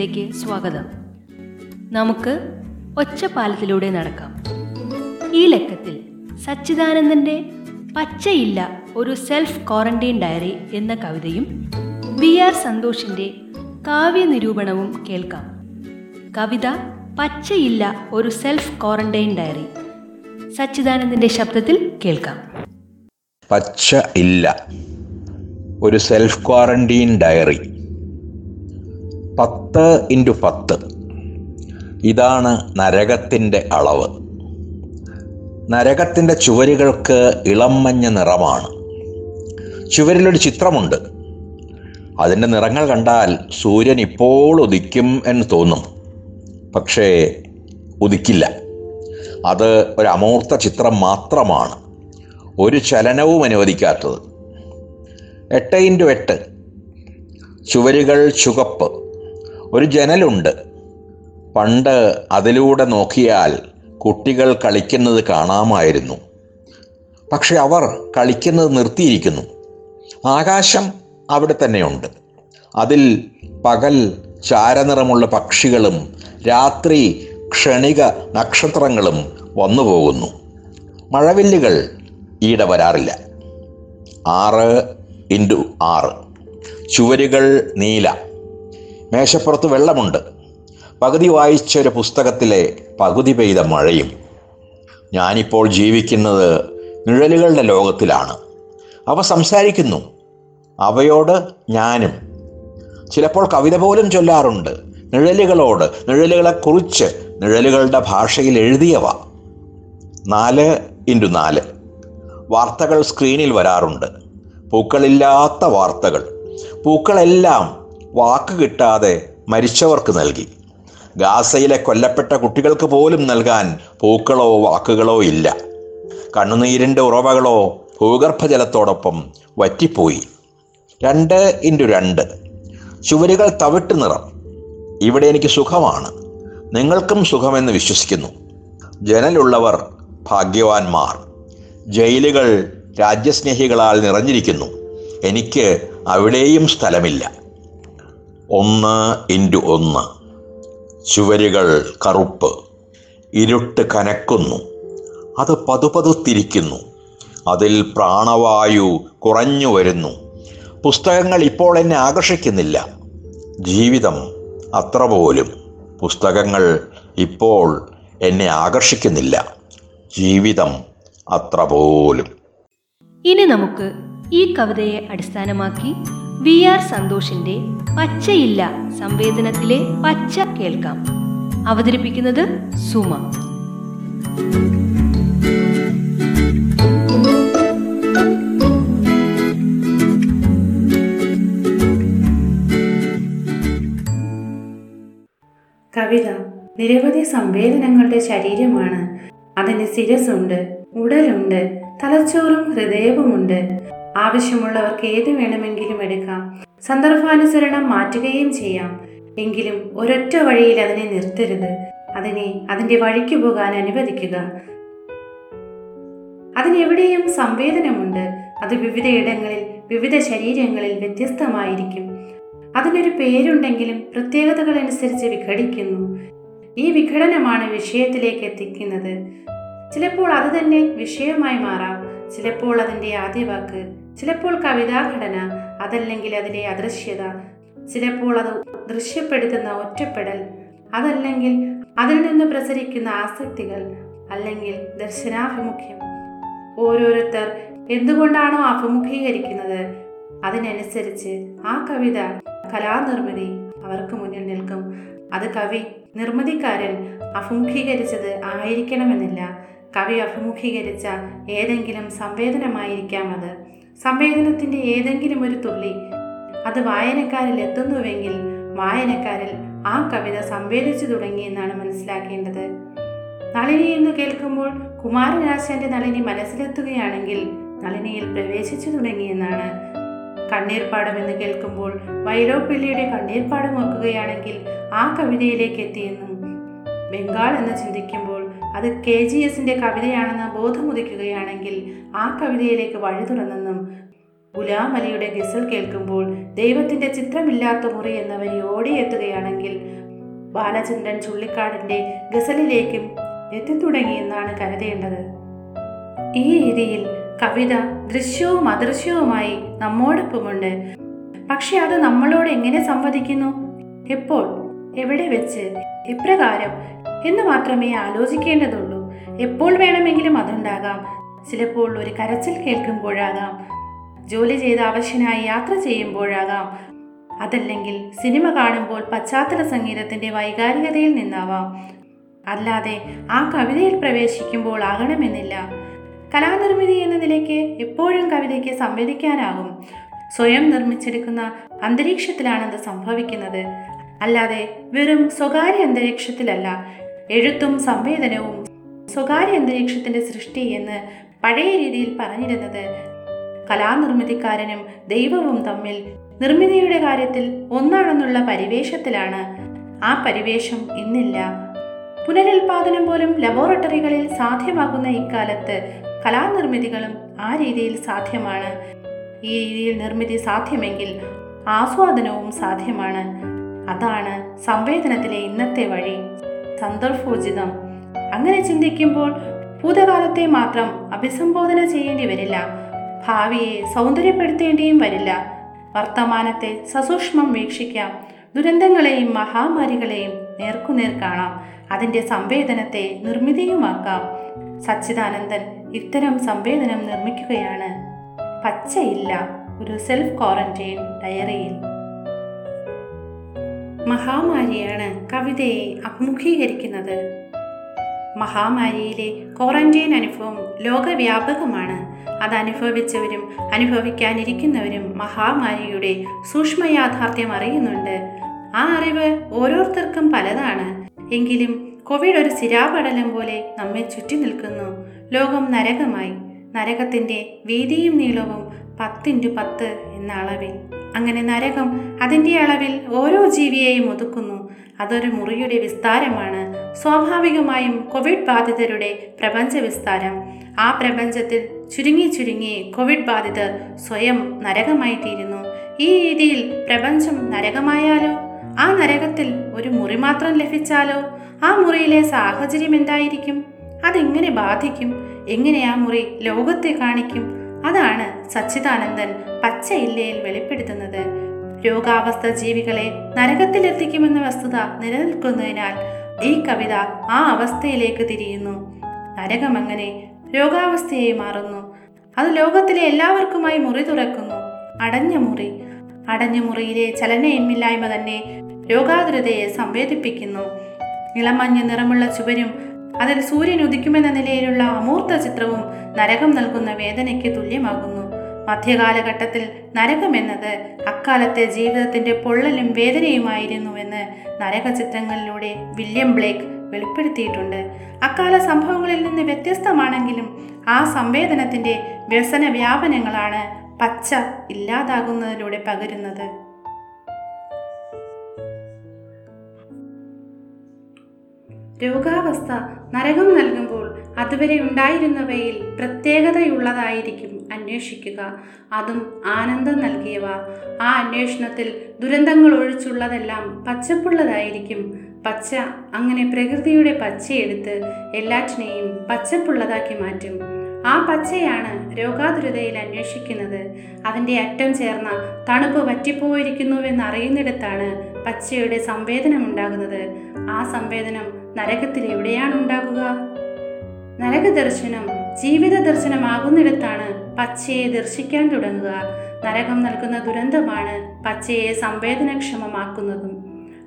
ലക്കത്തിലേക്ക് സ്വാഗതം. നമുക്ക് ഒറ്റപ്പാലത്തിലൂടെ നടക്കാം. ഈ ലക്കത്തിൽ സച്ചിദാനന്ദന്റെ പച്ചയില്ല ഒരു സെൽഫ് ക്വാറന്റൈൻ ഡയറി എന്ന കവിതയും വി ആർ സന്തോഷിന്റെ കാവ്യ നിരൂപണവും കേൾക്കാം. കവിത പച്ചയില്ല ഒരു സെൽഫ് ക്വാറന്റൈൻ ഡയറി. സച്ചിദാനന്ദന്റെ ശബ്ദത്തിൽ കേൾക്കാം. പച്ച ഇല്ല. ഒരു സെൽഫ് ക്വാറന്റീൻ ഡയറി. പത്ത് ഇന്റു പത്ത്. ഇതാണ് നരകത്തിന്റെ അളവ്. നരകത്തിന്റെ ചുവരുകൾക്ക് ഇളം മഞ്ഞ നിറമാണ്. ചുവരിലൊരു ചിത്രമുണ്ട്. അതിന്റെ നിറങ്ങൾ കണ്ടാൽ സൂര്യൻ ഇപ്പോൾ ഉദിക്കും എന്ന് തോന്നും. പക്ഷേ ഉദിക്കില്ല. അത് ഒരു അമൂർത്ത ചിത്രം മാത്രമാണ്. ഒരു ചലനവും അനുവദിക്കാത്തത്. എട്ട് ഇന്റു എട്ട്. ചുവരുകൾ ചുവപ്പ്. ഒരു ജനലുണ്ട്. പണ്ട് അതിലൂടെ നോക്കിയാൽ കുട്ടികൾ കളിക്കുന്നത് കാണാമായിരുന്നു. പക്ഷെ അവർ കളിക്കുന്നത് നിർത്തിയിരിക്കുന്നു. ആകാശം അവിടെ തന്നെയുണ്ട്. അതിൽ പകൽ ചാരനിറമുള്ള പക്ഷികളും രാത്രി ക്ഷണിക നക്ഷത്രങ്ങളും വന്നു പോകുന്നു. മഴവില്ലുകൾ ഈടെ വരാറില്ല. ആറ് ഇന്റു ആറ്. ചുവരുകൾ നീല. മേശപ്പുറത്ത് വെള്ളമുണ്ട്. പകുതി വായിച്ച ഒരു പുസ്തകത്തിലെ പകുതി പെയ്ത മഴയും ഞാനിപ്പോൾ ജീവിക്കുന്നത് നിഴലുകളുടെ ലോകത്തിലാണ്. അവ സംസാരിക്കുന്നു. അവയോട് ഞാനും. ചിലപ്പോൾ കവിത പോലും ചൊല്ലാറുണ്ട്. നിഴലുകളോട് നിഴലുകളെക്കുറിച്ച് നിഴലുകളുടെ ഭാഷയിൽ എഴുതിയവ. നാല് ഇന്റു നാല്. വാർത്തകൾ സ്ക്രീനിൽ വരാറുണ്ട്. പൂക്കളില്ലാത്ത വാർത്തകൾ. പൂക്കളെല്ലാം വാക്ക് കിട്ടാതെ മരിച്ചവർക്ക് നൽകി. ഗാസയിലെ കൊല്ലപ്പെട്ട കുട്ടികൾക്ക് പോലും നൽകാൻ പൂക്കളോ വാക്കുകളോ ഇല്ല. കണ്ണുനീരിന്റെ ഉറവകളോ ഭൂഗർഭജലത്തോടൊപ്പം വറ്റിപ്പോയി. രണ്ട് ഇന്റു രണ്ട്. ചുവരുകൾ തവിട്ട് നിറം. ഇവിടെ എനിക്ക് സുഖമാണ്. നിങ്ങൾക്കും സുഖമെന്ന് വിശ്വസിക്കുന്നു. ജനലുള്ളവർ ഭാഗ്യവാന്മാർ. ജയിലുകൾ രാജ്യസ്നേഹികളാൽ നിറഞ്ഞിരിക്കുന്നു. എനിക്ക് അവിടെയും സ്ഥലമില്ല. ഒന്ന് ഇന്റു ഒന്ന്. ചുവരുകൾ കറുപ്പ്. ഇരുട്ട് കനക്കുന്നു. അത് പതുപതുത്തിരിക്കുന്നു. അതിൽ പ്രാണവായു കുറഞ്ഞു വരുന്നു. പുസ്തകങ്ങൾ ഇപ്പോൾ എന്നെ ആകർഷിക്കുന്നില്ല. ജീവിതം അത്ര പോലും പുസ്തകങ്ങൾ ഇപ്പോൾ എന്നെ ആകർഷിക്കുന്നില്ല. ജീവിതം അത്ര പോലും. ഇനി നമുക്ക് ഈ കവിതയെ അടിസ്ഥാനമാക്കി വി ആർ സന്തോഷിന്റെ പച്ചയില്ല സംവേദനത്തിലെ പച്ച കേൾക്കാം. അവതരിപ്പിക്കുന്നത് സുമ. കവിത നിരവധി സംവേദനങ്ങളുടെ ശരീരമാണ്. അതിന് ശിരസുണ്ട് ഉടലുണ്ട് തലച്ചോറും ഹൃദയവുമുണ്ട്. ആവശ്യമുള്ളവർക്ക് ഏത് വേണമെങ്കിലും എടുക്കാം. സന്ദർഭാനുസരണം മാറ്റുകയും ചെയ്യാം. എങ്കിലും ഒരൊറ്റ വഴിയിൽ അതിനെ നിർത്തരുത്. അതിനെ അതിന്റെ വഴിക്ക് പോകാൻ അനുവദിക്കുക. അതിനെവിടെയും സംവേദനമുണ്ട്. അത് വിവിധ ഇടങ്ങളിൽ വിവിധ ശരീരങ്ങളിൽ വ്യത്യസ്തമായിരിക്കും. അതിനൊരു പേരുണ്ടെങ്കിലും പ്രത്യേകതകൾ അനുസരിച്ച് വിഘടിക്കുന്നു. ഈ വിഘടനമാണ് വിഷയത്തിലേക്ക് എത്തിക്കുന്നത്. ചിലപ്പോൾ അത് തന്നെ വിഷയമായി മാറാം. ചിലപ്പോൾ അതിന്റെ ആദ്യ വാക്ക് ചിലപ്പോൾ കവിതാഘടന അതല്ലെങ്കിൽ അതിലെ അദൃശ്യത ചിലപ്പോൾ അത് ദൃശ്യപ്പെടുത്തുന്ന ഒറ്റപ്പെടൽ അതല്ലെങ്കിൽ അതിൽ നിന്ന് പ്രസരിക്കുന്ന ആസക്തികൾ അല്ലെങ്കിൽ ദർശനാഭിമുഖ്യം. ഓരോരുത്തർ എന്തുകൊണ്ടാണോ അഭിമുഖീകരിക്കുന്നത്? അതിനനുസരിച്ച് ആ കവിത കലാനിർമ്മിതി അവർക്ക് മുന്നിൽ നിൽക്കും. അത് കവി നിർമ്മിതിക്കാരൻ അഭിമുഖീകരിച്ചത് ആയിരിക്കണമെന്നില്ല. കവി അഭിമുഖീകരിച്ച ഏതെങ്കിലും സംവേദനമായിരിക്കാം അത്. സംവേദനത്തിന്റെ ഏതെങ്കിലും ഒരു തുള്ളി അത് വായനക്കാരിൽ എത്തുന്നുവെങ്കിൽ വായനക്കാരിൽ ആ കവിത സംവേദിച്ചു തുടങ്ങിയെന്നാണ് മനസ്സിലാക്കേണ്ടത്. നളിനി എന്ന് കേൾക്കുമ്പോൾ കുമാരനാശാന്റെ നളിനി മനസ്സിലെത്തുകയാണെങ്കിൽ നളിനിയിൽ പ്രവേശിച്ചു തുടങ്ങിയെന്നാണ് കണ്ണീർപ്പാടം എന്ന് കേൾക്കുമ്പോൾ വൈലോപ്പിള്ളിയുടെ കണ്ണീർപ്പാടം ഓർക്കുകയാണെങ്കിൽ ആ കവിതയിലേക്ക് എത്തിയെന്നും ബംഗാൾ എന്ന് ചിന്തിക്കുമ്പോൾ അത് കെ ജി എസിന്റെ കവിതയാണെന്ന് ബോധമുദിക്കുകയാണെങ്കിൽ ആ കവിതയിലേക്ക് വഴി തുറന്നെന്നും ഗുലാം അലിയുടെ ഗസൽ കേൾക്കുമ്പോൾ ദൈവത്തിന്റെ ചിത്രമില്ലാത്ത മുറി എന്ന വരി ഓടിയെത്തുകയാണെങ്കിൽ ബാലചന്ദ്രൻ ചുള്ളിക്കാടിന്റെ ഗസലിലേക്കും എത്തിത്തുടങ്ങിയെന്നാണ് കരുതേണ്ടത്. ഈ രീതിയിൽ കവിത ദൃശ്യവും അദൃശ്യവുമായി നമ്മോടൊപ്പമുണ്ട്. പക്ഷെ അത് നമ്മളോട് എങ്ങനെ സംവദിക്കുന്നു? എപ്പോൾ? എവിടെ വെച്ച്? എപ്രകാരം എന്ന് മാത്രമേ ആലോചിക്കേണ്ടതുള്ളൂ. എപ്പോൾ വേണമെങ്കിലും അതുണ്ടാകാം. ചിലപ്പോൾ ഒരു കരച്ചിൽ കേൾക്കുമ്പോഴാകാം. ജോലി ചെയ്ത് ആവശ്യനായി യാത്ര ചെയ്യുമ്പോഴാകാം. അതല്ലെങ്കിൽ സിനിമ കാണുമ്പോൾ പശ്ചാത്തല സംഗീതത്തിന്റെ വൈകാരികതയിൽ നിന്നാവാം. അല്ലാതെ ആ കവിതയിൽ പ്രവേശിക്കുമ്പോൾ ആകണമെന്നില്ല. കലാനിർമ്മിതി എന്ന നിലയ്ക്ക് എപ്പോഴും കവിതയ്ക്ക് സംവദിക്കാനാകും. സ്വയം നിർമ്മിച്ചെടുക്കുന്ന അന്തരീക്ഷത്തിലാണത് സംഭവിക്കുന്നത്. അല്ലാതെ വെറും സ്വകാര്യ അന്തരീക്ഷത്തിലല്ല എഴുത്തും സംവേദനവും സ്വകാര്യ അന്തരീക്ഷത്തിന്റെ സൃഷ്ടി എന്ന് പഴയ രീതിയിൽ പറഞ്ഞിരുന്നത്. കലാനിർമ്മിതിക്കാരനും ദൈവവും തമ്മിൽ നിർമ്മിതിയുടെ കാര്യത്തിൽ ഒന്നാണെന്നുള്ള പരിവേഷത്തിലാണ്. ആ പരിവേഷം ഇന്നില്ല. പുനരുൽപാദനം പോലും ലബോറട്ടറികളിൽ സാധ്യമാകുന്ന ഇക്കാലത്ത് കലാനിർമ്മിതികളും ആ രീതിയിൽ സാധ്യമാണ്. ഈ രീതിയിൽ നിർമ്മിതി സാധ്യമെങ്കിൽ ആസ്വാദനവും സാധ്യമാണ്. അതാണ് സംവേദനത്തിലെ ഇന്നത്തെ വഴി. സന്ദർഭോചിതം അങ്ങനെ ചിന്തിക്കുമ്പോൾ ഭൂതകാലത്തെ മാത്രം അഭിസംബോധന ചെയ്യേണ്ടി വരില്ല. ഭാവിയെ സൗന്ദര്യപ്പെടുത്തേണ്ടിയും വരില്ല. വർത്തമാനത്തെ സസൂക്ഷ്മം വീക്ഷിക്കാം. ദുരന്തങ്ങളെയും മഹാമാരികളെയും നേർക്കുനേർ കാണാം. അതിന്റെ സംവേദനത്തെ നിർമ്മിതിയുമാക്കാം. സച്ചിദാനന്ദൻ ഇത്തരം സംവേദനം നിർമ്മിക്കുകയാണ്. പച്ചയില്ല. ഒരു സെൽഫ് ക്വാറന്റൈൻ ഡയറിയിൽ. മഹാമാരിയാണ് കവിതയെ അഭിമുഖീകരിക്കുന്നത്. മഹാമാരിയിലെ ക്വാറന്റൈൻ അനുഭവം ലോകവ്യാപകമാണ്. അത് അനുഭവിച്ചവരും അനുഭവിക്കാനിരിക്കുന്നവരും മഹാമാരിയുടെ സൂക്ഷ്മ യാഥാർത്ഥ്യം അറിയുന്നുണ്ട്. ആ അറിവ് ഓരോരുത്തർക്കും പലതാണ്. എങ്കിലും കോവിഡ് ഒരു സിരാപടലം പോലെ നമ്മെ ചുറ്റി നിൽക്കുന്നു. ലോകം നരകമായി. നരകത്തിന്റെ വീതിയും നീളവും പത്തിന്റു പത്ത് എന്ന അളവിൽ. അങ്ങനെ നരകം അതിന്റെ അളവിൽ ഓരോ ജീവിയെയും ഒതുക്കുന്നു. അതൊരു മുറിയുടെ വിസ്താരമാണ്. സ്വാഭാവികമായും കോവിഡ് ബാധിതരുടെ പ്രപഞ്ച വിസ്താരം. ആ പ്രപഞ്ചത്തിൽ ചുരുങ്ങി ചുരുങ്ങി കോവിഡ് ബാധിതർ സ്വയം നരകമായി തീരുന്നു ഈ രീതിയിൽ പ്രപഞ്ചം നരകമായാലോ? ആ നരകത്തിൽ ഒരു മുറി മാത്രം ലഭിച്ചാലോ? ആ മുറിയിലെ സാഹചര്യം എന്തായിരിക്കും? അതെങ്ങനെ ബാധിക്കും? എങ്ങനെ ആ മുറി ലോകത്തെ കാണിക്കും? അതാണ് സച്ചിദാനന്ദൻ പച്ചയില്ലയിൽ വെളിപ്പെടുത്തുന്നത്. രോഗാവസ്ഥ ജീവികളെ നരകത്തിലെത്തിക്കുമെന്ന വസ്തുത നിലനിൽക്കുന്നതിനാൽ ഈ കവിത ആ അവസ്ഥയിലേക്ക് തിരിയുന്നു. നരകം അങ്ങനെ രോഗാവസ്ഥയായി മാറുന്നു. അത് ലോകത്തിലെ എല്ലാവർക്കുമായി മുറി തുറക്കുന്നു. അടഞ്ഞ മുറി. അടഞ്ഞ മുറിയിലെ ചലനയിന്മില്ലായ്മ തന്നെ രോഗാതുരതയെ സംവേദിപ്പിക്കുന്നു. ഇളമഞ്ഞ നിറമുള്ള ചുവരും അതിൽ സൂര്യൻ ഉദിക്കുമെന്ന നിലയിലുള്ള അമൂർത്ത ചിത്രവും നരകം നൽകുന്ന വേദനയ്ക്ക് തുല്യമാകുന്നു. മധ്യകാലഘട്ടത്തിൽ നരകമെന്നത് അക്കാലത്തെ ജീവിതത്തിന്റെ പൊള്ളലും വേദനയുമായിരുന്നുവെന്ന് നരകചിത്രങ്ങളിലൂടെ വില്യം ബ്ലേക്ക് വെളിപ്പെടുത്തിയിട്ടുണ്ട്. അക്കാല സംഭവങ്ങളിൽ നിന്ന് വ്യത്യസ്തമാണെങ്കിലും ആ സംവേദനത്തിന്റെ വ്യസന വ്യാപനങ്ങളാണ് പച്ച ഇല്ലാതാകുന്നതിലൂടെ പകരുന്നത്. രോഗാവസ്ഥ നരകം നൽകുമ്പോൾ അതുവരെ ഉണ്ടായിരുന്നവയിൽ പ്രത്യേകതയുള്ളതായിരിക്കും അന്വേഷിക്കുക. അതും ആനന്ദം നൽകിയവ. ആ അന്വേഷണത്തിൽ ദുരന്തങ്ങൾ ഒഴിച്ചുള്ളതെല്ലാം പച്ചപ്പുള്ളതായിരിക്കും. പച്ച അങ്ങനെ പ്രകൃതിയുടെ പച്ചയെടുത്ത് എല്ലാറ്റിനെയും പച്ചപ്പുള്ളതാക്കി മാറ്റും. ആ പച്ചയാണ് രോഗാതുരതയിൽ അന്വേഷിക്കുന്നത്. അതിന്റെ അറ്റം ചേർന്ന തണുപ്പ് പറ്റിപ്പോയിരിക്കുന്നുവെന്ന് അറിയുന്നിടത്താണ് പച്ചയുടെ സംവേദനം ഉണ്ടാകുന്നത് ആ സംവേദനം നരകത്തിൽ എവിടെയാണ് ഉണ്ടാകുക? നരക ദർശനം ജീവിത ദർശനമാകുന്നിടത്താണ് പച്ചയെ ദർശിക്കാൻ തുടങ്ങുക. നരകം നൽകുന്ന ദുരന്തമാണ് പച്ചയെ സംവേദനക്ഷമമാക്കുന്നതും.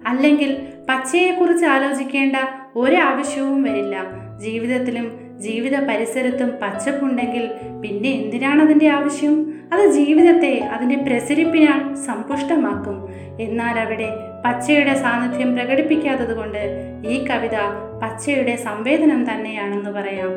അല്ലെങ്കിൽ പച്ചയെക്കുറിച്ച് ആലോചിക്കേണ്ട ഒരാവശ്യവും വരില്ല. ജീവിതത്തിലും ജീവിത പരിസരത്തും പച്ചപ്പുണ്ടെങ്കിൽ പിന്നെ എന്തിനാണ് അതിന്റെ ആവശ്യം? അത് ജീവിതത്തെ അതിന്റെ പ്രസരിപ്പിനാൽ സമ്പുഷ്ടമാക്കും. എന്നാൽ അവിടെ പച്ചയുടെ സാന്നിധ്യം പ്രകടിപ്പിക്കാത്തതുകൊണ്ട് ഈ കവിത പച്ചയുടെ സംവേദനം തന്നെയാണെന്ന് പറയാം.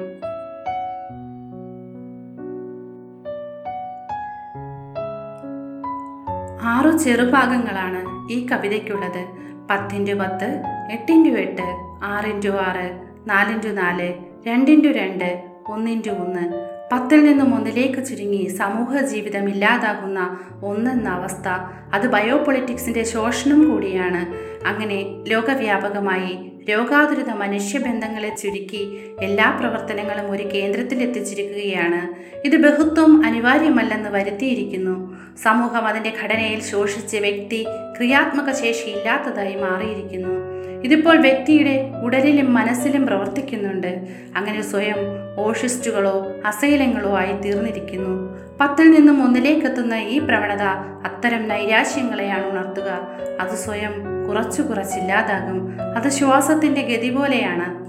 ആറു ചെറുഭാഗങ്ങളാണ് ഈ കവിതയ്ക്കുള്ളത്. പത്തിന്റു പത്ത് എട്ടിന്റു എട്ട് ആറിന്റു ആറ് നാലിന്റു നാല് രണ്ടിന്റു രണ്ട് ഒന്നിന്റു ഒന്ന്. പത്തിൽ നിന്നും ഒന്നിലേക്ക് ചുരുങ്ങി സമൂഹ ജീവിതം ഇല്ലാതാകുന്ന ഒന്നെന്ന അവസ്ഥ അത് ബയോപൊളിറ്റിക്സിന്റെ ശോഷണം കൂടിയാണ്. അങ്ങനെ ലോകവ്യാപകമായി രോഗാതുരിത മനുഷ്യബന്ധങ്ങളെ ചുരുക്കി എല്ലാ പ്രവർത്തനങ്ങളും ഒരു കേന്ദ്രത്തിൽ എത്തിച്ചിരിക്കുകയാണ് ഇത് ബഹുത്വം അനിവാര്യമല്ലെന്ന് വരുത്തിയിരിക്കുന്നു. സമൂഹം അതിന്റെ ഘടനയിൽ ശോഷിച്ച് വ്യക്തി ക്രിയാത്മക ശേഷി ഇല്ലാത്തതായി മാറിയിരിക്കുന്നു. ഇതിപ്പോൾ വ്യക്തിയുടെ ഉടലിലും മനസ്സിലും പ്രവർത്തിക്കുന്നുണ്ട്. അങ്ങനെ സ്വയം ഓഷിസ്റ്റുകളോ അസൈലങ്ങളോ ആയി തീർന്നിരിക്കുന്നു. പത്തിൽ നിന്നും ഒന്നിലേക്കെത്തുന്ന ഈ പ്രവണത അത്തരം നൈരാശ്യങ്ങളെയാണ് ഉണർത്തുക. അത് സ്വയം കുറച്ചു കുറച്ചില്ലാതാകും അത് ശ്വാസത്തിന്റെ ഗതി പോലെയാണ്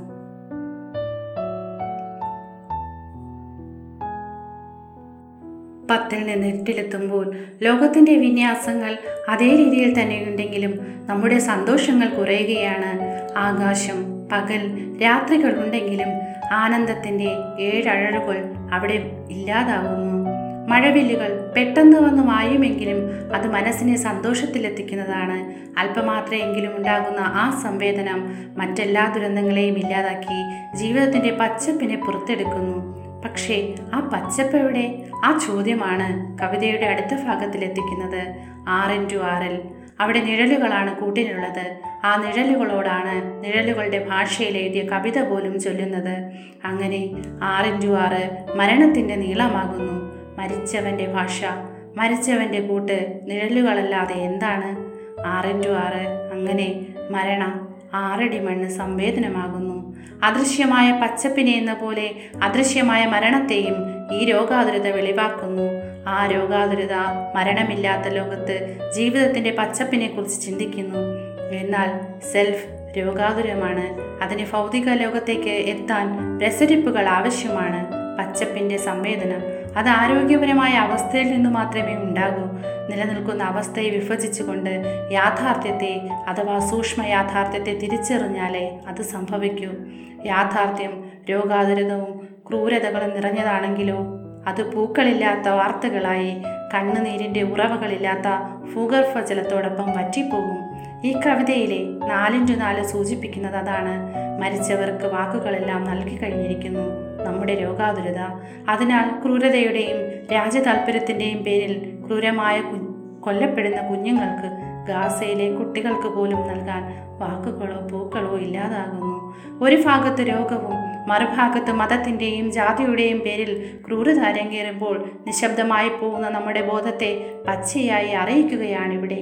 പത്തിൽ നിന്ന് എട്ടിലെത്തുമ്പോൾ ലോകത്തിന്റെ വിന്യാസങ്ങൾ അതേ രീതിയിൽ തന്നെയുണ്ടെങ്കിലും നമ്മുടെ സന്തോഷങ്ങൾ കുറയുകയാണ്. ആകാശം പകൽ രാത്രികൾ ഉണ്ടെങ്കിലും ആനന്ദത്തിന്റെ ഏഴഴകുകൾ അവിടെ ഇല്ലാതാകുന്നു മഴവില്ലുകൾ പെട്ടെന്ന് വന്ന് വായുമെങ്കിലും അത് മനസ്സിനെ സന്തോഷത്തിലെത്തിക്കുന്നതാണ്. അല്പമാത്രയെങ്കിലും ഉണ്ടാകുന്ന ആ സംവേദനം മറ്റെല്ലാ ദുരന്തങ്ങളെയും ഇല്ലാതാക്കി ജീവിതത്തിന്റെ പച്ചപ്പിനെ പുറത്തെടുക്കുന്നു. പക്ഷേ ആ പച്ചപ്പയുടെ ആ ചോദ്യമാണ് കവിതയുടെ അടുത്ത ഭാഗത്തിലെത്തിക്കുന്നത് ആർ ആർ എൽ അവിടെ നിഴലുകളാണ് കൂട്ടിനുള്ളത്. ആ നിഴലുകളോടാണ് നിഴലുകളുടെ ഭാഷയിൽ എഴുതിയ കവിത പോലും ചൊല്ലുന്നത്. അങ്ങനെ ആർ ഇന്റു ആറ് മരണത്തിന്റെ നീളമാകുന്നു. മരിച്ചവന്റെ ഭാഷ മരിച്ചവന്റെ കൂട്ട് നിഴലുകളല്ലാതെ എന്താണ്? ആർ ഇന്റു ആറ് അങ്ങനെ മരണം ആറടി മണ്ണ് സംവേദനമാകുന്നു. അദൃശ്യമായ പച്ചപ്പിനെ എന്ന പോലെ അദൃശ്യമായ മരണത്തെയും ഈ രോഗാതുരത വെളിവാക്കുന്നു. ആ രോഗാതുരത മരണമില്ലാത്ത ലോകത്ത് ജീവിതത്തിന്റെ പച്ചപ്പിനെ കുറിച്ച് ചിന്തിക്കുന്നു. എന്നാൽ സെൽഫ് രോഗാതുരമാണ്. അതിന് ഭൗതിക ലോകത്തേക്ക് എത്താൻ രസരിപ്പുകൾ ആവശ്യമാണ്. പച്ചപ്പിന്റെ സംവേദനം അത് ആരോഗ്യപരമായ അവസ്ഥയിൽ നിന്ന് മാത്രമേ ഉണ്ടാകൂ. നിലനിൽക്കുന്ന അവസ്ഥയെ വിഭജിച്ചുകൊണ്ട് യാഥാർത്ഥ്യത്തെ അഥവാ സൂക്ഷ്മ യാഥാർത്ഥ്യത്തെ തിരിച്ചറിഞ്ഞാലേ അത് സംഭവിക്കൂ. യാഥാർത്ഥ്യം രോഗാതുരതവും ക്രൂരതകളും നിറഞ്ഞതാണെങ്കിലോ അത് പൂക്കളില്ലാത്ത വാർത്തകളായി കണ്ണുനീരിന്റെ ഉറവകളില്ലാത്ത ഭൂഗർഭ ജലത്തോടൊപ്പം വറ്റിപ്പോകും. ഈ കവിതയിലെ നാലിഞ്ചു നാല് സൂചിപ്പിക്കുന്നത് അതാണ്. മരിച്ചവർക്ക് വാക്കുകളെല്ലാം നൽകി കഴിഞ്ഞിരിക്കുന്നു. നമ്മുടെ രോഗാതുരത. അതിനാൽ ക്രൂരതയുടെയും രാജ്യതാൽപര്യത്തിന്റെയും പേരിൽ ക്രൂരമായ കൊല്ലപ്പെടുന്ന കുഞ്ഞുങ്ങൾക്ക് ഗാസയിലെ കുട്ടികൾക്ക് പോലും നൽകാൻ വാക്കുകളോ പൂക്കളോ ഇല്ലാതാകുന്നു. ഒരു ഭാഗത്ത് രോഗവും മറുഭാഗത്ത് മതത്തിന്റെയും ജാതിയുടെയും പേരിൽ ക്രൂരത അരങ്ങേറുമ്പോൾ നിശബ്ദമായി പോകുന്ന നമ്മുടെ ബോധത്തെ പച്ചയായി അറിയിക്കുകയാണിവിടെ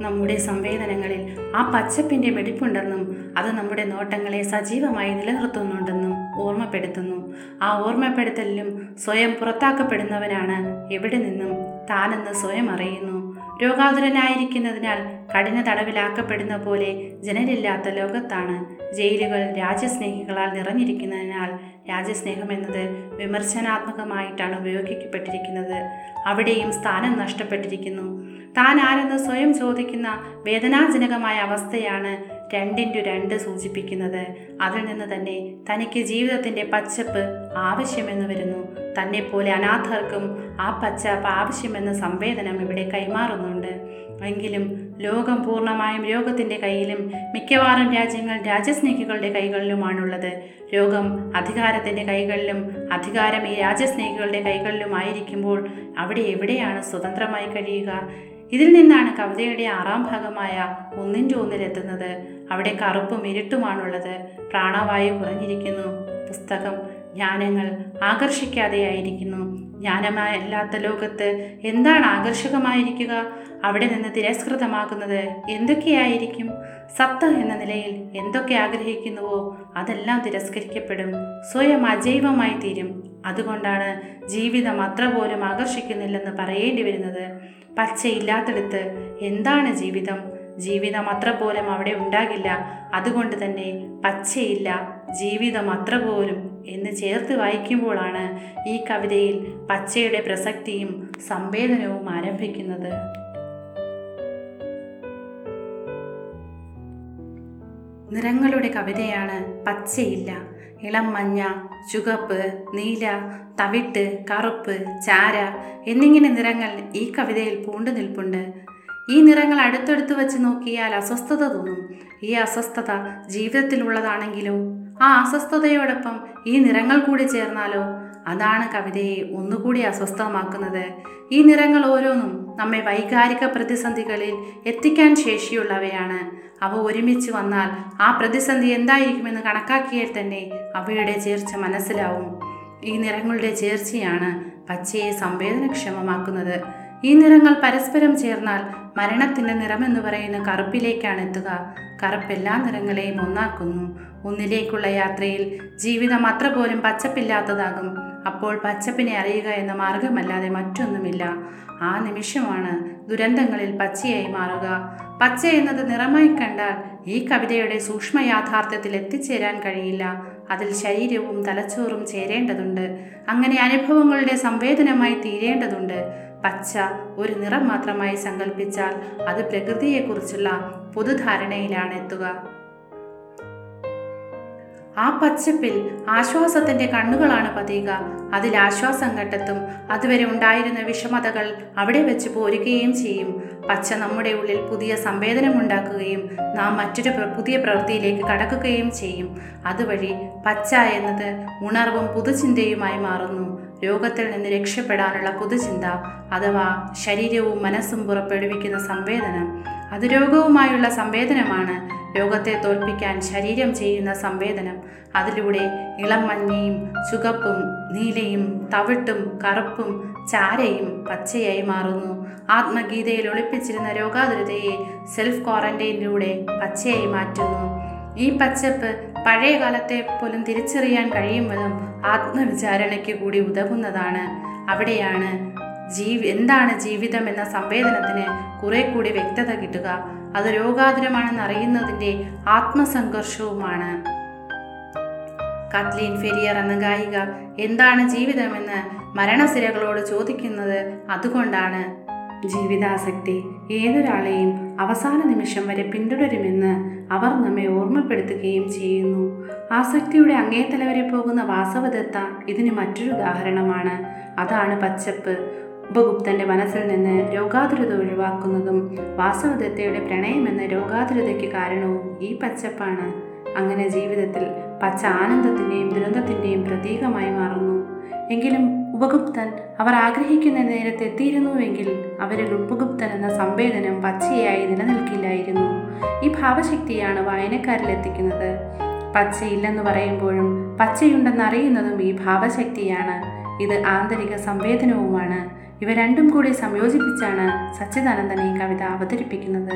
നമ്മുടെ സംവേദനങ്ങളിൽ ആ പച്ചപ്പിന്റെ വെടിപ്പുണ്ടെന്നും അത് നമ്മുടെ നോട്ടങ്ങളെ സജീവമായി നിലനിർത്തുന്നുണ്ടെന്നും ഓർമ്മപ്പെടുത്തുന്നു. ആ ഓർമ്മപ്പെടുത്തലിലും സ്വയം പുറത്താക്കപ്പെടുന്നവനാണ് എവിടെ നിന്നും താനെന്ന് സ്വയം അറിയുന്നു. രോഗാതുരനായിരിക്കുന്നതിനാൽ കഠിന തടവിലാക്കപ്പെടുന്ന പോലെ ജനലില്ലാത്ത ലോകത്താണ് ജയിലുകൾ രാജ്യസ്നേഹികളാൽ നിറഞ്ഞിരിക്കുന്നതിനാൽ രാജ്യസ്നേഹം എന്നത് വിമർശനാത്മകമായിട്ടാണ് ഉപയോഗിക്കപ്പെട്ടിരിക്കുന്നത്. അവിടെയും സ്ഥാനം നഷ്ടപ്പെട്ടിരിക്കുന്നു. താൻ ആരെന്ന് സ്വയം ചോദിക്കുന്ന വേദനാജനകമായ അവസ്ഥയാണ് രണ്ടിന്റെ രണ്ട് സൂചിപ്പിക്കുന്നത്. അതിൽ നിന്ന് തന്നെ തനിക്ക് ജീവിതത്തിന്റെ പച്ചപ്പ് ആവശ്യമെന്ന് വരുന്നു. തന്നെപ്പോലെ അനാഥർക്കും ആ പച്ചപ്പ് ആവശ്യമെന്ന സംവേദനം ഇവിടെ കൈമാറുന്നുണ്ട്. എങ്കിലും ലോകം പൂർണമായും രോഗത്തിന്റെ കയ്യിലും മിക്കവാറും രാജ്യങ്ങൾ രാജ്യസ്നേഹികളുടെ കൈകളിലുമാണുള്ളത്. രോഗം അധികാരത്തിന്റെ കൈകളിലും അധികാരം ഈ രാജ്യസ്നേഹികളുടെ കൈകളിലുമായിരിക്കുമ്പോൾ അവിടെ എവിടെയാണ് സ്വതന്ത്രമായി കഴിയുക? ഇതിൽ നിന്നാണ് കവിതയുടെ ആറാം ഭാഗമായ ഒന്നിന്റെ ഒന്നിലെത്തുന്നത് അവിടെ കറുപ്പും ഇരുട്ടുമാണുള്ളത്. പ്രാണവായു കുറഞ്ഞിരിക്കുന്നു. പുസ്തകം ജ്ഞാനങ്ങൾ ആകർഷിക്കാതെയായിരിക്കുന്നു. ജ്ഞാനമല്ലാത്ത ലോകത്ത് എന്താണ് ആകർഷകമായിരിക്കുക? അവിടെ നിന്ന് തിരസ്കൃതമാക്കുന്നത് എന്തൊക്കെയായിരിക്കും? സത്ത എന്ന നിലയിൽ എന്തൊക്കെ ആഗ്രഹിക്കുന്നുവോ അതെല്ലാം തിരസ്കരിക്കപ്പെടും. സ്വയം അജൈവമായി തീരും. അതുകൊണ്ടാണ് ജീവിതം അത്ര പോലും ആകർഷിക്കുന്നില്ലെന്ന് പറയേണ്ടി വരുന്നത്. പച്ചയില്ലാത്തടുത്ത് എന്താണ് ജീവിതം? ജീവിതം അത്ര പോലും അവിടെ ഉണ്ടാകില്ല. അതുകൊണ്ട് തന്നെ പച്ചയില്ല ജീവിതം അത്ര പോലും എന്ന് ചേർത്ത് വായിക്കുമ്പോഴാണ് ഈ കവിതയിൽ പച്ചയുടെ പ്രസക്തിയും സംവേദനവും ആരംഭിക്കുന്നത്. നിറങ്ങളുടെ കവിതയാണ് പച്ചയില്ല. ഇളം മഞ്ഞ ചുകപ്പ് നീല തവിട്ട് കറുപ്പ് ചാര എന്നിങ്ങനെ നിറങ്ങൾ ഈ കവിതയിൽ പൂണ്ടു നിൽപ്പുണ്ട്. ഈ നിറങ്ങൾ അടുത്തടുത്ത് വെച്ച് നോക്കിയാൽ അസ്വസ്ഥത തോന്നും. ഈ അസ്വസ്ഥത ജീവിതത്തിലുള്ളതാണെങ്കിലോ? ആ അസ്വസ്ഥതയോടൊപ്പം ഈ നിറങ്ങൾ കൂടി ചേർന്നാലോ? അതാണ് കവിതയെ ഒന്നുകൂടി അസ്വസ്ഥമാക്കുന്നത്. ഈ നിറങ്ങൾ ഓരോന്നും നമ്മെ വൈകാരിക പ്രതിസന്ധികളിൽ എത്തിക്കാൻ ശേഷിയുള്ളവയാണ്. അവ ഒരുമിച്ച് വന്നാൽ ആ പ്രതിസന്ധി എന്തായിരിക്കുമെന്ന് കണക്കാക്കിയാൽ തന്നെ അവയുടെ ചേർച്ച മനസ്സിലാവും. ഈ നിറങ്ങളുടെ ചേർച്ചയാണ് പച്ചയെ സംവേദനക്ഷമമാക്കുന്നത്. ഈ നിറങ്ങൾ പരസ്പരം ചേർന്നാൽ മരണത്തിന്റെ നിറമെന്ന് പറയുന്ന കറുപ്പിലേക്കാണ് എത്തുക. കറുപ്പ് എല്ലാ നിറങ്ങളെയും ഒന്നാക്കുന്നു. ഒന്നിലേക്കുള്ള യാത്രയിൽ ജീവിതം അത്ര പോലും പച്ചപ്പില്ലാത്തതാകും. അപ്പോൾ പച്ചപ്പിനെ അറിയുക എന്ന മാർഗമല്ലാതെ മറ്റൊന്നുമില്ല. ആ നിമിഷമാണ് ദുരന്തങ്ങളിൽ പച്ചയായി മാറുക. പച്ച എന്നത് നിറമായി കണ്ടാൽ ഈ കവിതയുടെ സൂക്ഷ്മ യാഥാർത്ഥ്യത്തിൽ എത്തിച്ചേരാൻ കഴിയില്ല. അതിൽ ശരീരവും തലച്ചോറും ചേരേണ്ടതുണ്ട്. അങ്ങനെ അനുഭവങ്ങളുടെ സംവേദനമായി തീരേണ്ടതുണ്ട്. പച്ച ഒരു നിറം മാത്രമായി സങ്കല്പിച്ചാൽ അത് പ്രകൃതിയെക്കുറിച്ചുള്ള പൊതുധാരണയിലാണ് എത്തുക. ആ പച്ചപ്പിൽ ആശ്വാസത്തിന്റെ കണ്ണുകളാണ് പതിയുക. അതിൽ ആശ്വാസം കണ്ടെത്തും. അതുവരെ ഉണ്ടായിരുന്ന വിഷമതകൾ അവിടെ വെച്ച് പോരുകയും ചെയ്യും. പച്ച നമ്മുടെ ഉള്ളിൽ പുതിയ സംവേദനം ഉണ്ടാക്കുകയും നാം മറ്റൊരു പുതിയ പ്രവൃത്തിയിലേക്ക് കടക്കുകയും ചെയ്യും. അതുവഴി പച്ച എന്നത് ഉണർവും പുതുചിന്തയുമായി മാറുന്നു. രോഗത്തിൽ നിന്ന് രക്ഷപ്പെടാനുള്ള പുതുചിന്ത അഥവാ ശരീരവും മനസ്സും പുറപ്പെടുവിക്കുന്ന സംവേദനം. അത് രോഗവുമായുള്ള സംവേദനമാണ്. രോഗത്തെ തോൽപ്പിക്കാൻ ശരീരം ചെയ്യുന്ന സംവേദനം. അതിലൂടെ ഇളം മഞ്ഞയും ചുകപ്പും നീലയും തവിട്ടും കറുപ്പും ചാരയും പച്ചയായി മാറുന്നു. ആത്മഗീതയിൽ ഒളിപ്പിച്ചിരുന്ന രോഗാതുരതയെ സെൽഫ് ക്വാറന്റൈനിലൂടെ പച്ചയായി മാറ്റുന്നു. ഈ പച്ചപ്പ് പഴയ കാലത്തെ പോലും തിരിച്ചറിയാൻ കഴിയുമ്പോഴും ആത്മവിചാരണയ്ക്ക് കൂടി ഉതകുന്നതാണ്. അവിടെയാണ് ജീവി എന്താണ് ജീവിതം എന്ന സംവേദനത്തിന് കുറെ കൂടി വ്യക്തത കിട്ടുക. അത് രോഗാതുരമാണെന്ന് അറിയുന്നതിന്റെ ആത്മസംഘർഷവുമാണ്. കത്ലീൻ ഫെരിയർ എന്ന ഗായിക എന്താണ് ജീവിതമെന്ന് മരണസിരകളോട് ചോദിക്കുന്നത് അതുകൊണ്ടാണ്. ജീവിതാസക്തി ഏതൊരാളെയും അവസാന നിമിഷം വരെ പിന്തുടരുമെന്ന് അവർ നമ്മെ ഓർമ്മപ്പെടുത്തുകയും ചെയ്യുന്നു. ആസക്തിയുടെ അങ്ങേത്തല വരെ പോകുന്ന വാസവദത്ത ഇതിന് മറ്റൊരു ഉദാഹരണമാണ്. അതാണ് പച്ചപ്പ്. ഉപഗുപ്തന്റെ മനസ്സിൽ നിന്ന് രോഗാതുരത ഒഴിവാക്കുന്നതും വാസവദത്തയുടെ പ്രണയമെന്ന രോഗാതുരതയ്ക്ക് കാരണവും ഈ പച്ചപ്പാണ്. അങ്ങനെ ജീവിതത്തിൽ പച്ച ആനന്ദത്തിന്റെയും ദുരന്തത്തിന്റെയും പ്രതീകമായി മാറുന്നു. എങ്കിലും ഉപഗുപ്തൻ അവർ ആഗ്രഹിക്കുന്ന നേരത്തെത്തിയിരുന്നുവെങ്കിൽ അവരിൽ ഉപഗുപ്തൻ എന്ന സംവേദനം പച്ചയായി നിലനിൽക്കില്ലായിരുന്നു. ഈ ഭാവശക്തിയാണ് വായനക്കാരിൽ എത്തിക്കുന്നത്. പച്ചയില്ലെന്ന് പറയുമ്പോഴും പച്ചയുണ്ടെന്നറിയുന്നതും ഈ ഭാവശക്തിയാണ്. ഇത് ആന്തരിക സംവേദനവുമാണ്. ഇവ രണ്ടും കൂടി സംയോജിപ്പിച്ചാണ് സച്ചിദാനന്ദൻ ഈ കവിത അവതരിപ്പിക്കുന്നത്.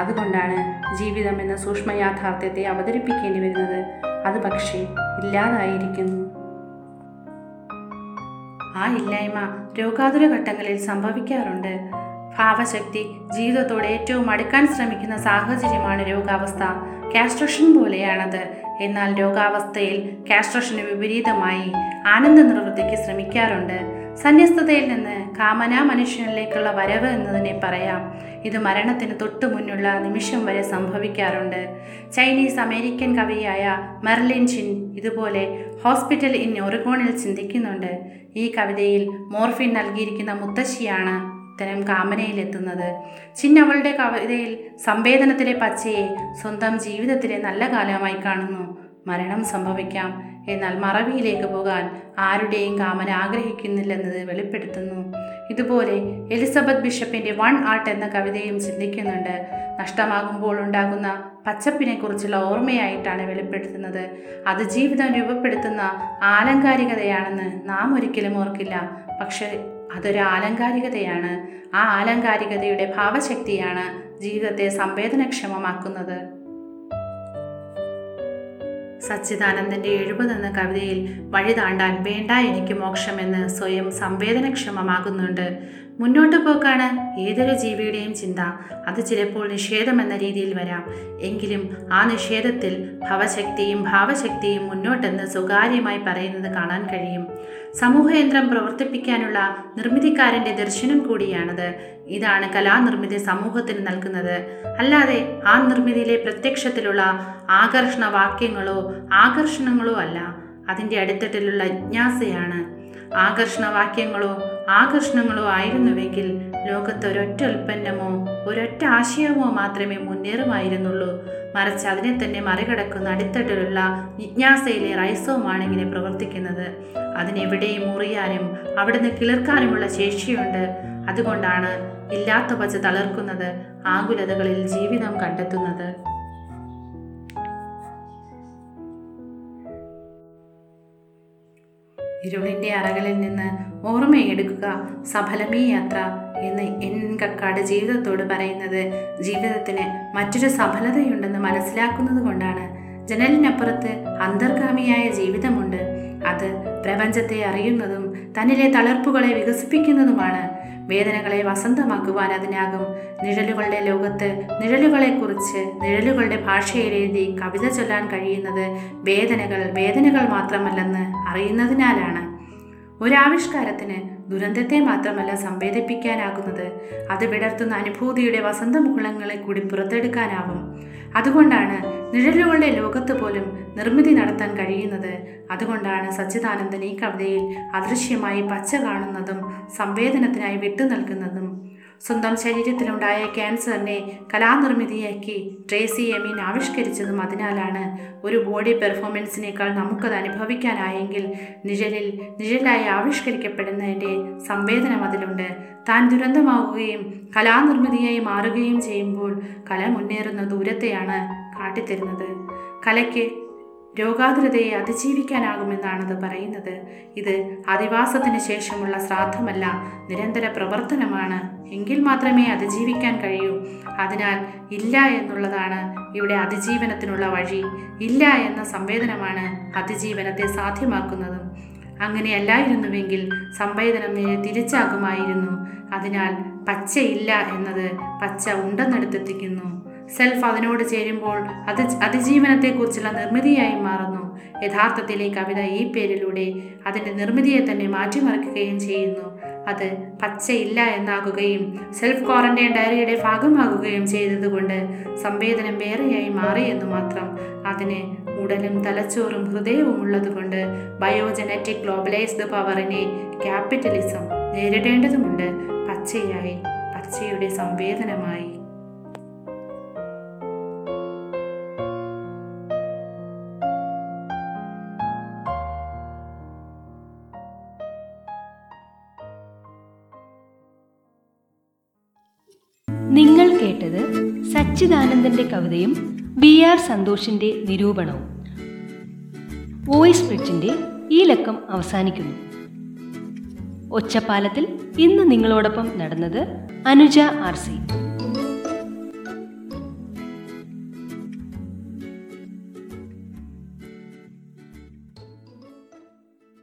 അതുകൊണ്ടാണ് ജീവിതം എന്ന സൂക്ഷ്മ യാഥാർത്ഥ്യത്തെ അവതരിപ്പിക്കേണ്ടി വരുന്നത്. അത് പക്ഷേ ഇല്ലാതായിരിക്കുന്നു. ആ ഇല്ലായ്മ രോഗാതുര ഘട്ടങ്ങളിൽ സംഭവിക്കാറുണ്ട്. ഭാവശക്തി ജീവിതത്തോട് ഏറ്റവും അടുക്കാൻ ശ്രമിക്കുന്ന സാഹചര്യമാണ് രോഗാവസ്ഥ. കാസ്ട്രഷൻ പോലെയാണത്. എന്നാൽ രോഗാവസ്ഥയിൽ കാസ്ട്രഷന് വിപരീതമായി ആനന്ദ നിർവൃത്തിക്ക് ശ്രമിക്കാറുണ്ട്. സന്യസ്തതയിൽ നിന്ന് കാമനാ മനുഷ്യനിലേക്കുള്ള വരവ് എന്നതിനെ പറയാം. ഇത് മരണത്തിന് തൊട്ടു മുന്നുള്ള നിമിഷം വരെ സംഭവിക്കാറുണ്ട്. ചൈനീസ് അമേരിക്കൻ കവിയായ മെർലിൻ ചിൻ ഇതുപോലെ ഹോസ്പിറ്റൽ ഇൻ ഒറിഗോണിൽ ചിന്തിക്കുന്നുണ്ട്. ഈ കവിതയിൽ മോർഫിൻ നൽകിയിരിക്കുന്ന മുത്തശ്ശിയാണ് ഇത്തരം കാമനയിലെത്തുന്നത്. ചിൻ അവളുടെ കവിതയിൽ സംവേദനത്തിലെ പച്ചയെ സ്വന്തം ജീവിതത്തിലെ നല്ല കാലമായി കാണുന്നു. മരണം സംഭവിക്കാം. എന്നാൽ മറവിയിലേക്ക് പോകാൻ ആരുടെയും കാമന ആഗ്രഹിക്കുന്നില്ലെന്നത് വെളിപ്പെടുത്തുന്നു. ഇതുപോലെ എലിസബത്ത് ബിഷപ്പിന്റെ വൺ ആർട്ട് എന്ന കവിതയും ചിന്തിക്കുന്നുണ്ട്. നഷ്ടമാകുമ്പോൾ ഉണ്ടാകുന്ന പച്ചപ്പിനെക്കുറിച്ചുള്ള ഓർമ്മയായിട്ടാണ് വെളിപ്പെടുത്തുന്നത്. അത് ജീവിതം രൂപപ്പെടുത്തുന്ന ആലങ്കാരികതയാണെന്ന് നാം ഒരിക്കലും ഓർക്കില്ല. പക്ഷെ അതൊരു ആലങ്കാരികതയാണ്. ആ ആലങ്കാരികതയുടെ ഭാവശക്തിയാണ് ജീവിതത്തെ സംവേദനക്ഷമമാക്കുന്നത്. സച്ചിദാനന്ദന്റെ എഴുപത് എന്ന കവിതയിൽ വഴി താണ്ടാൻ വേണ്ട എനിക്ക് മോക്ഷമെന്ന് സ്വയം സംവേദനക്ഷമമാകുന്നുണ്ട്. മുന്നോട്ട് പോക്കാണ് ഏതൊരു ജീവിയുടെയും ചിന്ത. അത് ചിലപ്പോൾ നിഷേധം എന്ന രീതിയിൽ വരാം. എങ്കിലും ആ നിഷേധത്തിൽ ഭവശക്തിയും ഭാവശക്തിയും മുന്നോട്ടെന്ന് സ്വകാര്യമായി പറയുന്നത് കാണാൻ കഴിയും. സമൂഹയന്ത്രം പ്രവർത്തിപ്പിക്കാനുള്ള നിർമ്മിതിക്കാരന്റെ ദർശനം കൂടിയാണത്. ഇതാണ് കലാനിർമ്മിതി സമൂഹത്തിന് നൽകുന്നത്. അല്ലാതെ ആ നിർമ്മിതിയിലെ പ്രത്യക്ഷത്തിലുള്ള ആകർഷണ വാക്യങ്ങളോ ആകർഷണങ്ങളോ അല്ല. അതിന്റെ അടിത്തട്ടിലുള്ള ജിജ്ഞാസയാണ്. ആകർഷണ വാക്യങ്ങളോ ആകർഷണങ്ങളോ ആയിരുന്നുവെങ്കിൽ ലോകത്ത് ഒരൊറ്റ ഉൽപ്പന്നമോ ഒരൊറ്റ ആശയമോ മാത്രമേ മുന്നേറുമായിരുന്നുള്ളൂ. മറിച്ച് അതിനെ തന്നെ മറികടക്കുന്ന അടിത്തട്ടിലുള്ള ജിജ്ഞാസയിലെ റൈസവുമാണ് ഇങ്ങനെ പ്രവർത്തിക്കുന്നത്. അതിനെവിടെയും മുറിയാനും അവിടുന്ന് കിളിർക്കാനുമുള്ള ശേഷിയുണ്ട്. അതുകൊണ്ടാണ് ഇല്ലാത്ത പച്ച തളർക്കുന്നത് ആകുലതകളിൽ ജീവിതം കണ്ടെത്തുന്നത്. ഇരുളിന്റെ അറകളിൽ നിന്ന് ഓർമ്മയെടുക്കുക. സഫലമേ യാത്ര എന്ന് എൻ കക്കാട് ജീവിതത്തോട് പറയുന്നത്. ജീവിതത്തിന് മറ്റൊരു സഫലതയുണ്ടെന്ന് മനസ്സിലാക്കുന്നത് കൊണ്ടാണ്. ജനലിനപ്പുറത്ത് അന്തർഗാമിയായ ജീവിതമുണ്ട്. അത് പ്രപഞ്ചത്തെ അറിയുന്നതും തന്നിലെ തളർപ്പുകളെ വികസിപ്പിക്കുന്നതുമാണ്. വേദനകളെ വസന്തമാക്കുവാൻ അതിനാകും. നിഴലുകളുടെ ലോകത്ത് നിഴലുകളെക്കുറിച്ച് നിഴലുകളുടെ ഭാഷയിൽ എഴുതി കവിത ചൊല്ലാൻ കഴിയുന്നത് വേദനകൾ വേദനകൾ മാത്രമല്ലെന്ന് അറിയുന്നതിനാലാണ്. ഒരാവിഷ്കാരത്തിന് ദുരന്തത്തെ മാത്രമല്ല സംവേദിപ്പിക്കാനാകുന്നത്. അത് വിടർത്തുന്ന അനുഭൂതിയുടെ വസന്തമുകുളങ്ങളെ കൂടി പുറത്തെടുക്കാനാവും. അതുകൊണ്ടാണ് നിഴലുകളുടെ ലോകത്ത് പോലും നിർമ്മിതി നടത്താൻ കഴിയുന്നത്. അതുകൊണ്ടാണ് സച്ചിദാനന്ദൻ ഈ കവിതയിൽ അദൃശ്യമായി പച്ച കാണുന്നതും സംവേദനത്തിനായി വിട്ടു നൽകുന്നതും സ്വന്തം ശരീരത്തിലുണ്ടായ ക്യാൻസറിനെ കലാനിർമ്മിതിയാക്കി ട്രേസി എമീൻ ആവിഷ്കരിച്ചതും അതിനാലാണ് ഒരു ബോഡി പെർഫോമൻസിനേക്കാൾ നമുക്കത് അനുഭവിക്കാനായെങ്കിൽ നിഴലിൽ നിഴലായി ആവിഷ്കരിക്കപ്പെടുന്നതിന്റെ സംവേദനം അതിലുണ്ട്. താൻ ദുരന്തമാവുകയും കലാനിർമ്മിതിയായി മാറുകയും ചെയ്യുമ്പോൾ കല മുന്നേറുന്ന ദൂരത്തെയാണ് കാട്ടിത്തരുന്നത്. കലയ്ക്ക് രോഗാതുരതയെ അതിജീവിക്കാനാകുമെന്നാണത് പറയുന്നത്. ഇത് അധിവാസത്തിന് ശേഷമുള്ള ശ്രാദ്ധമല്ല നിരന്തര പ്രവർത്തനമാണ്. എങ്കിൽ മാത്രമേ അതിജീവിക്കാൻ കഴിയൂ. അതിനാൽ ഇല്ല എന്നുള്ളതാണ് ഇവിടെ അതിജീവനത്തിനുള്ള വഴി. ഇല്ല എന്ന സംവേദനമാണ് അതിജീവനത്തെ സാധ്യമാക്കുന്നതും. അങ്ങനെയല്ലായിരുന്നുവെങ്കിൽ സംവേദനം തിരിച്ചാകുമായിരുന്നു. അതിനാൽ പച്ചയില്ല എന്നത് പച്ച ഉണ്ടെന്നെടുത്തെത്തിക്കുന്നു. സെൽഫ് അതിനോട് ചേരുമ്പോൾ അത് അതിജീവനത്തെക്കുറിച്ചുള്ള നിർമ്മിതിയായി മാറുന്നു. യഥാർത്ഥത്തിൽ ഈ കവിത ഈ പേരിലൂടെ അതിന്റെ നിർമ്മിതിയെ തന്നെ മാറ്റിമറിക്കുകയും ചെയ്യുന്നു. അത് പച്ചയില്ല എന്നാകുകയും സെൽഫ് ക്വാറന്റൈൻ ഡയറിയുടെ ഭാഗമാകുകയും ചെയ്തതുകൊണ്ട് സംവേദനം വേറെയായി മാറിയെന്നു മാത്രം അതിന് ഉടലും തലച്ചോറും ഹൃദയവും ഉള്ളതുകൊണ്ട് ബയോജനറ്റിക് ഗ്ലോബലൈസ്ഡ് പവറിനെ ക്യാപിറ്റലിസം നേരിടേണ്ടതുമുണ്ട്. പച്ചയായി പച്ചയുടെ സംവേദനമായി. സച്ചിദാനന്ദന്റെ കവിതയും ബി ആർ സന്തോഷിന്റെ നിരൂപണവും. വോയിസ് ബ്രിഡ്ജിന്റെ ഈ ലക്കം അവസാനിക്കുന്നു. ഒച്ചപ്പാലത്തിൽ ഇന്ന് നിങ്ങളോടൊപ്പം നടന്നത് അനുജ ആർ സി.